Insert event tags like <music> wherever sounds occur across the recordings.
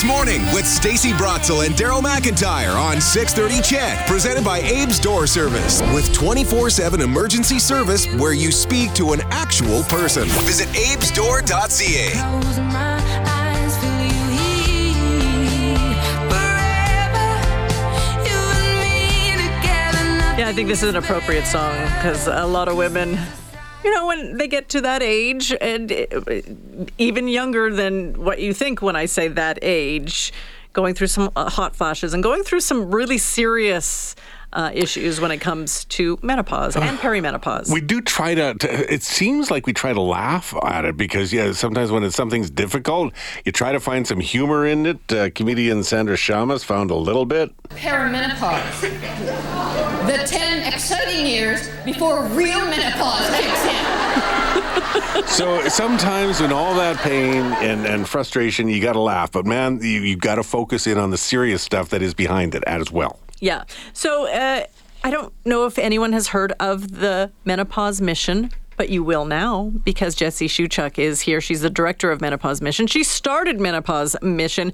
This morning with Stacy Brotzel and Daryl McIntyre on 630 CHED, presented by Abe's Door Service, with 24-7 emergency service where you speak to an actual person. Visit abesdoor.ca. Close my eyes, feel you here. Forever, you and me together. Yeah, I think this is an appropriate song because a lot of women, you know, when they get to that age and uh, even younger than what you think when I say that age, going through some uh, hot flashes and going through some really serious uh, issues when it comes to menopause and perimenopause. We do try to, to. It seems like we try to laugh at it because, yeah, sometimes when it's something's difficult, you try to find some humor in it. Uh, comedian Sandra Shamas found a little bit. perimenopause. The 10 exciting years before real menopause kicks in. So sometimes in all that pain and, and frustration, you got to laugh. But man, you, you got to focus in on the serious stuff that is behind it as well. Yeah. So uh, I don't know if anyone has heard of the Menopause Mission, but you will now because Jesse Schewchuk is here. She's the director of Menopause Mission. She started Menopause Mission.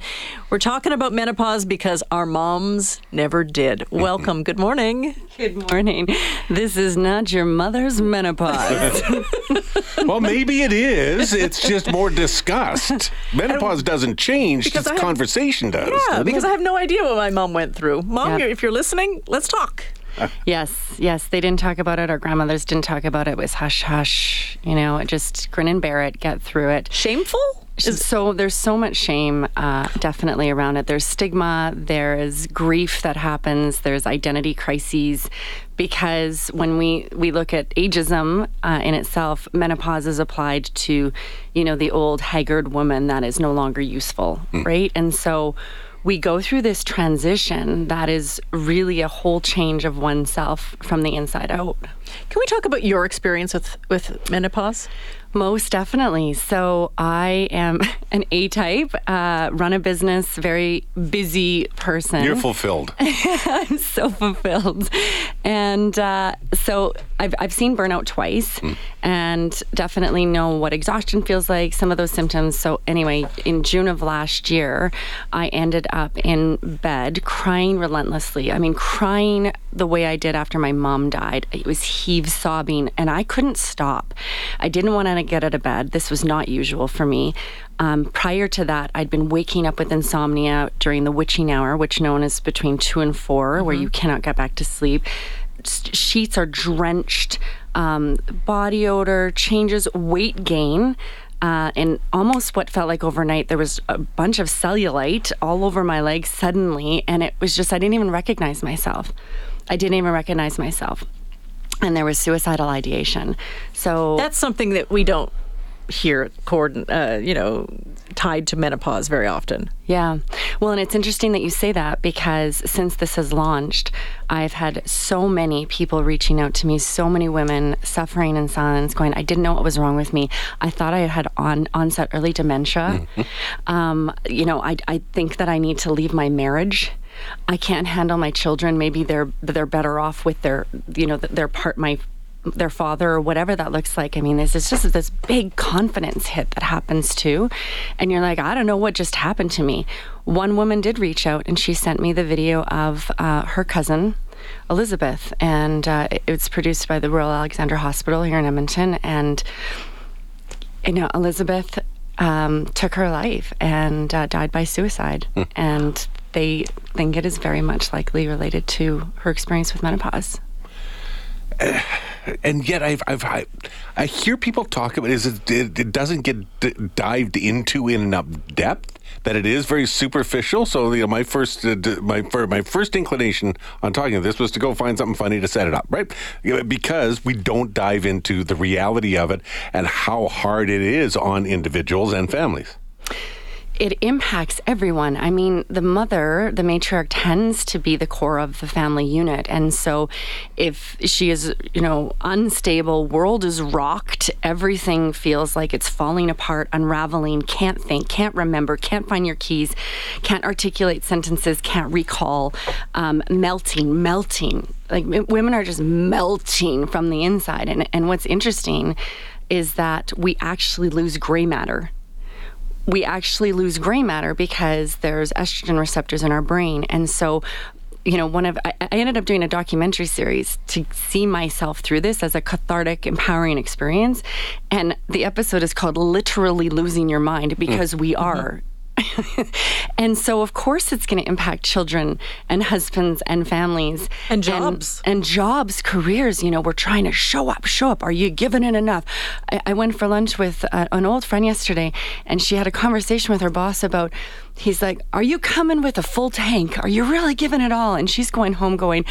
We're talking about menopause because our moms never did. <laughs> Welcome. Good morning. Good morning. This is not your mother's menopause. <laughs> Well, maybe it is. It's just more discussed. <laughs> Menopause doesn't change, Because just have- conversation does. Yeah, because it? I have no idea what my mom went through. Mom, Yeah. if you're listening, let's talk. <laughs> yes, yes, they didn't talk about it. Our grandmothers didn't talk about it. It was hush hush. You know, just grin and bear it, get through it. Shameful? so there's so much shame uh, definitely around it there's stigma there's grief that happens there's identity crises because when we we look at ageism uh, in itself menopause is applied to you know the old haggard woman that is no longer useful right and so we go through this transition that is really a whole change of oneself from the inside out Can we talk about your experience with, with menopause? most definitely. So I am <laughs> an A type, uh, run a business, very busy person. You're fulfilled. <laughs> I'm so fulfilled. And uh, so I've, I've seen burnout twice and definitely know what exhaustion feels like, some of those symptoms. So, anyway, in June of last year, I ended up in bed crying relentlessly. I mean, crying the way I did after my mom died. It was heave sobbing, and I couldn't stop. I didn't want to get out of bed. This was not usual for me. Um, prior to that, I'd been waking up with insomnia during the witching hour, which known as between two and 4 where you cannot get back to sleep. Sheets are drenched, um, body odor changes, weight gain. Uh, and almost what felt like overnight, there was a bunch of cellulite all over my legs suddenly, and it was just I didn't even recognize myself. I didn't even recognize myself, and there was suicidal ideation. So That's something that we don't hear cord, uh, you know, tied to menopause very often. Yeah. Well, and it's interesting that you say that because since this has launched, I've had so many people reaching out to me, so many women suffering in silence, going, I didn't know what was wrong with me. I thought I had on, onset early dementia. <laughs> Um, you know, I, I think that I need to leave my marriage. I can't handle my children. Maybe they're they're better off with their, you know, their part, my their father or whatever that looks like. I mean, this is just this big confidence hit that happens too. And you're like, I don't know what just happened to me. One woman did reach out and she sent me the video of uh, her cousin. Elizabeth, and uh, it- it's produced by the Royal Alexandra Hospital here in Edmonton. And you know, Elizabeth um, took her life and uh, died by suicide, and they think it is very much likely related to her experience with menopause. And yet I've, I've I, I hear people talk about is it, it, it doesn't get d- dived into in enough depth that it is very superficial. So you know, my first uh, d- my fir- my first inclination on talking of this was to go find something funny to set it up, right? Because we don't dive into the reality of it and how hard it is on individuals and families. It impacts everyone. I mean, the mother, the matriarch, tends to be the core of the family unit. And so if she is, you know, unstable, world is rocked, everything feels like it's falling apart, unraveling, can't think, can't remember, can't find your keys, can't articulate sentences, can't recall, um, melting, melting. Like women are just melting from the inside. And, and what's interesting is that we actually lose gray matter we actually lose gray matter because there's estrogen receptors in our brain. And so, you know, one of I, ended up doing a documentary series to see myself through this as a cathartic, empowering experience. And the episode is called Literally Losing Your Mind because mm. we mm-hmm. are. <laughs> and so, of course, it's going to impact children and husbands and families And jobs. and, jobs, careers. You know, we're trying to show up, show up. Are you giving it enough? I, I went for lunch with uh, an old friend yesterday, and she had a conversation with her boss about. He's like, "Are you coming with a full tank? Are you really giving it all?" And she's going home, going,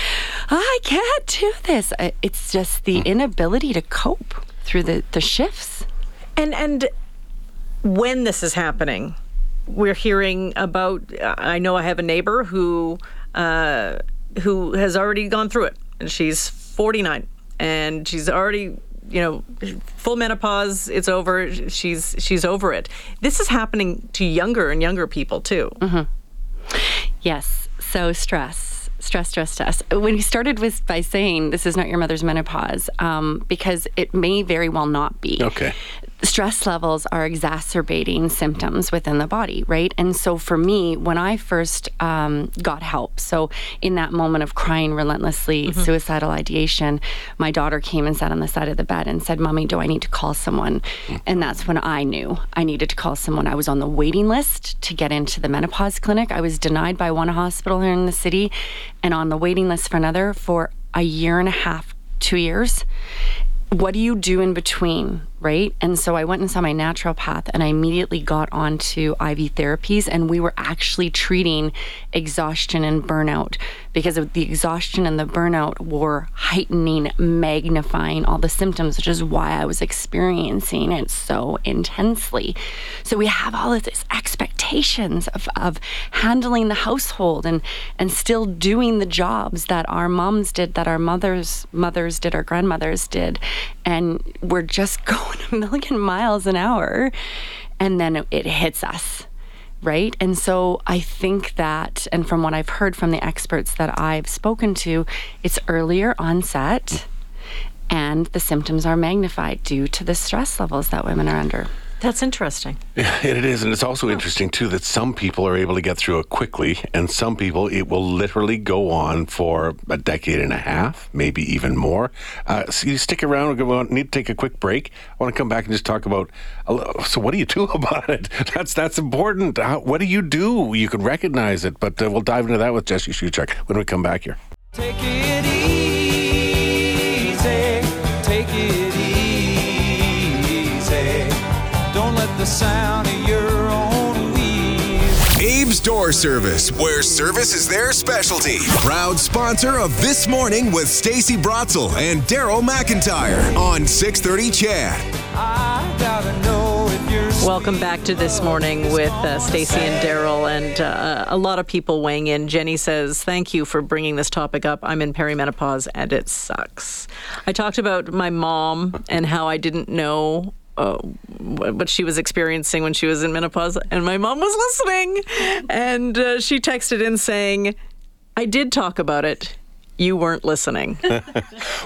"I can't do this." It's just the inability to cope through the the shifts. And and when this is happening, we're hearing about. I know I have a neighbor who uh, who has already gone through it, and she's 49, and she's already you know full menopause. It's over. She's she's over it. This is happening to younger and younger people too. Yes. So stress, stress, stress, stress. When he started with by saying this is not your mother's menopause, um, because it may very well not be. Okay. Stress levels are exacerbating symptoms within the body, right? And so for me, when I first um, got help, so in that moment of crying relentlessly, suicidal ideation, my daughter came and sat on the side of the bed and said, Mommy, do I need to call someone? And that's when I knew I needed to call someone. I was on the waiting list to get into the menopause clinic. I was denied by one hospital here in the city and on the waiting list for another for a year and a half, two years what do you do in between, right? And so I went and saw my naturopath and I immediately got onto IV therapies and we were actually treating exhaustion and burnout because of the exhaustion and the burnout were heightening, magnifying all the symptoms, which is why I was experiencing it so intensely. So we have all of these expectations of, of handling the household and and still doing the jobs that our moms did, that our mothers mothers did, our grandmothers did, and we're just <laughs> going a million miles an hour, and then it hits us. Right. And so I think that, and from what I've heard from the experts that I've spoken to, it's earlier onset and the symptoms are magnified due to the stress levels that women are under. That's interesting. <laughs> It is, and it's also interesting too that some people are able to get through it quickly, and some people it will literally go on for a decade and a half, maybe even more. Uh, so you stick around. We need to take a quick break. I want to come back and just talk about. So, what do you do <laughs> about it? That's that's important. How, what do you do? You can recognize it, but uh, we'll dive into that with Jesse Schewchuk when we come back here. Take it easy, take it Door Service, where service is their specialty. Proud sponsor of This Morning with Stacy Brotzel and Daryl McIntyre on 630 CHED. Welcome back to this morning with uh, Stacy and Daryl, and uh, a lot of people weighing in. Jenny says, "Thank you for bringing this topic up. I'm in perimenopause, and it sucks." I talked about my mom and how I didn't know. Uh, what she was experiencing when she was in menopause, and my mom was listening, and uh, she texted in saying, "I did talk about it. You weren't listening." <laughs>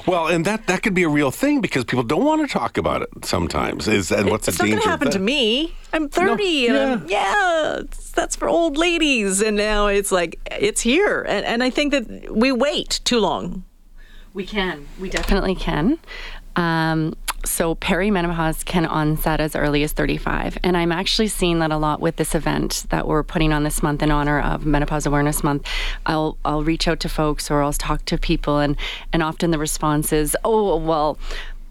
Well, and that that could be a real thing because people don't want to talk about it sometimes. Is and what's it's the not danger? going to happen to me. I'm 30, and I'm, yeah, that's for old ladies. And now it's like it's here, and and I think that we wait too long. We can. We definitely can. Um, so perimenopause can onset as early as 35, and I'm actually seeing that a lot with this event that we're putting on this month in honor of Menopause Awareness Month. I'll I'll reach out to folks or I'll talk to people, and and often the response is, "Oh, well."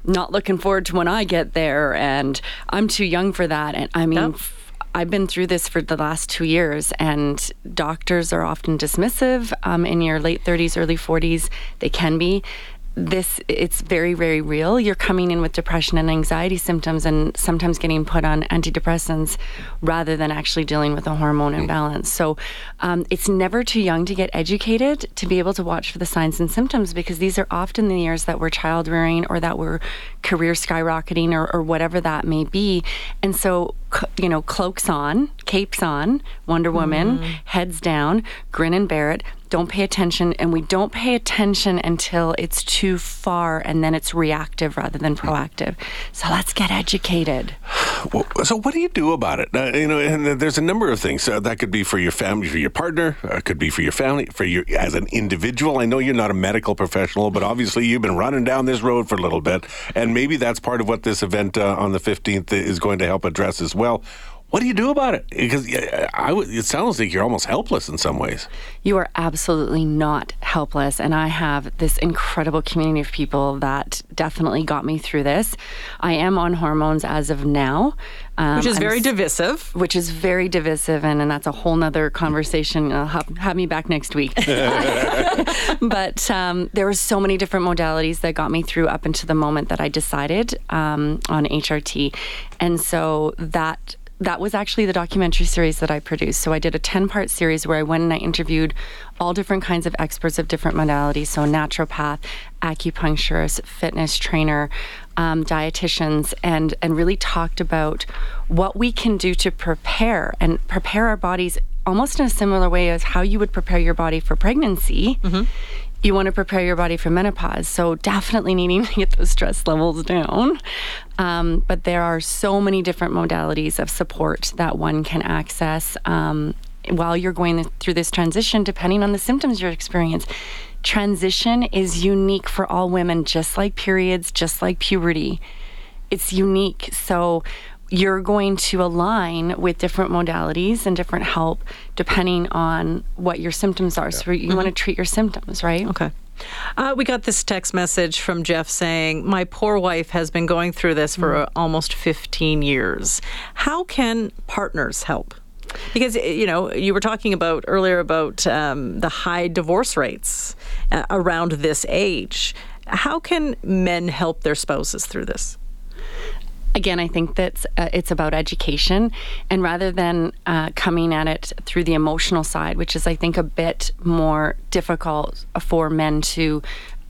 Not looking forward to when I get there, and I'm too young for that. And I mean, Yep. I've been through this for the last two years, and doctors are often dismissive um, in your late 30s, early 40s. They can be. This it's very very real. You're coming in with depression and anxiety symptoms, and sometimes getting put on antidepressants rather than actually dealing with a hormone imbalance. So um, it's never too young to get educated to be able to watch for the signs and symptoms because these are often the years that we're child rearing or that we're career skyrocketing or, or whatever that may be. And so you know, cloaks on, capes on, Wonder Woman, mm-hmm. heads down, grin and bear it. Don't pay attention, and we don't pay attention until it's too far, and then it's reactive rather than proactive. So let's get educated. So what do you do about it? Uh, you know, and there's a number of things uh, that could be for your family, for your partner, uh, could be for your family, for you as an individual. I know you're not a medical professional, but obviously you've been running down this road for a little bit, and maybe that's part of what this event uh, on the 15th is going to help address as well. What do you do about it? Because uh, I it sounds like you're almost helpless in some ways. You are absolutely not helpless. And I have this incredible community of people that definitely got me through this. I am on hormones as of now. Um, Which is I'm very divisive. which is very divisive, and, and that's a whole nother conversation. I'll have, have me back next week. <laughs> <laughs> but um, there were so many different modalities that got me through up until the moment that I decided um, on HRT, and so that that was actually the documentary series that I produced. So I did a 10 part series where I went and I interviewed all different kinds of experts of different modalities. So naturopath, acupuncturist, fitness trainer, um, dietitians, and, and really talked about what we can do to prepare and prepare our bodies almost in a similar way as how you would prepare your body for pregnancy you want to prepare your body for menopause. So definitely needing <laughs> to get those stress levels down. Um, but there are so many different modalities of support that one can access um, while you're going through this transition, depending on the symptoms you're experiencing. Transition is unique for all women, just like periods, just like puberty. It's unique. So you're going to align with different modalities and different help depending on what your symptoms are. So you want to treat your symptoms, right? Okay. Uh, we got this text message from Jeff saying, My poor wife has been going through this for uh, almost 15 years. How can partners help? Because, uh, you know, you were talking about earlier about um, the high divorce rates uh, around this age. How can men help their spouses through this? Again, I think that uh, it's about education, and rather than uh, coming at it through the emotional side, which is, I think, a bit more difficult for men to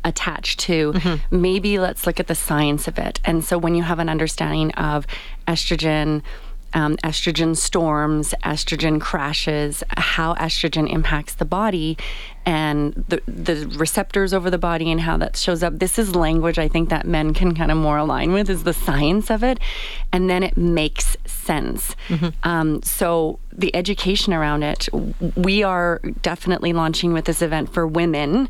attach to, maybe let's look at the science of it. And so, when you have an understanding of estrogen. Um, estrogen storms, estrogen crashes, how estrogen impacts the body, and the the receptors over the body and how that shows up. This is language I think that men can kind of more align with is the science of it, and then it makes sense. Um, so the education around it, we are definitely launching with this event for women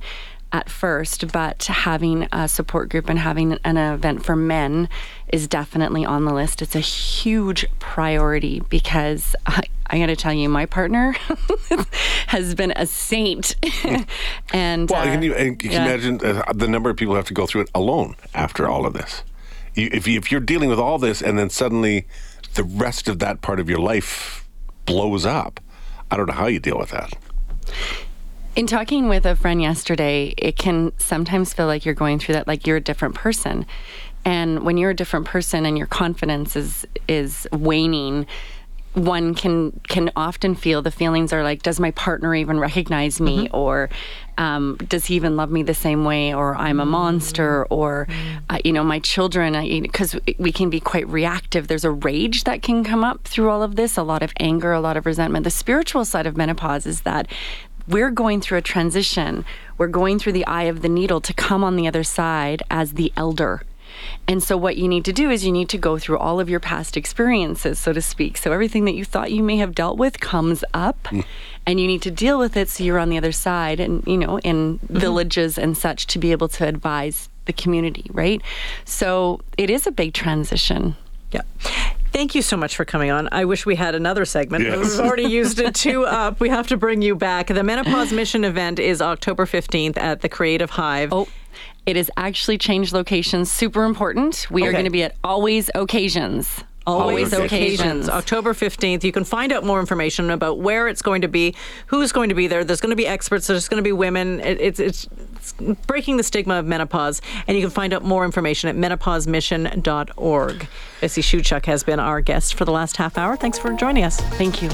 at first, but having a support group and having an event for men is definitely on the list. It's a huge priority because I, I got to tell you, my partner <laughs> has been a saint. <laughs> and Well, uh, can you, and can you yeah. imagine uh, the number of people who have to go through it alone after all of this? If, you, if you're dealing with all this and then suddenly the rest of that part of your life blows up, I don't know how you deal with that. In talking with a friend yesterday, it can sometimes feel like you're going through that like you're a different person. And when you're a different person and your confidence is is waning, one can can often feel the feelings are like, does my partner even recognize me, or um, does he even love me the same way, or I'm a monster, or uh, you know my children, because we can be quite reactive. There's a rage that can come up through all of this, a lot of anger, a lot of resentment. The spiritual side of menopause is that we're going through a transition. We're going through the eye of the needle to come on the other side as the elder. And so, what you need to do is you need to go through all of your past experiences, so to speak. So, everything that you thought you may have dealt with comes up, hmm. and you need to deal with it so you're on the other side and, you know, in mm-hmm. villages and such to be able to advise the community, right? So, it is a big transition. Yeah. Thank you so much for coming on. I wish we had another segment, Yes. we've already used it two <laughs> up. We have to bring you back. The Menopause Mission event is October 15th at the Creative Hive. Oh, it has actually changed locations. Super important. We are going to be at Always Occasions. Always Always occasions. October 15th. You can find out more information about where it's going to be, who's going to be there. There's going to be experts, there's going to be women. It, it's, it's, it's breaking the stigma of menopause. And you can find out more information at menopausemission.org. Jesse Schewchuk has been our guest for the last half hour. Thanks for joining us. Thank you.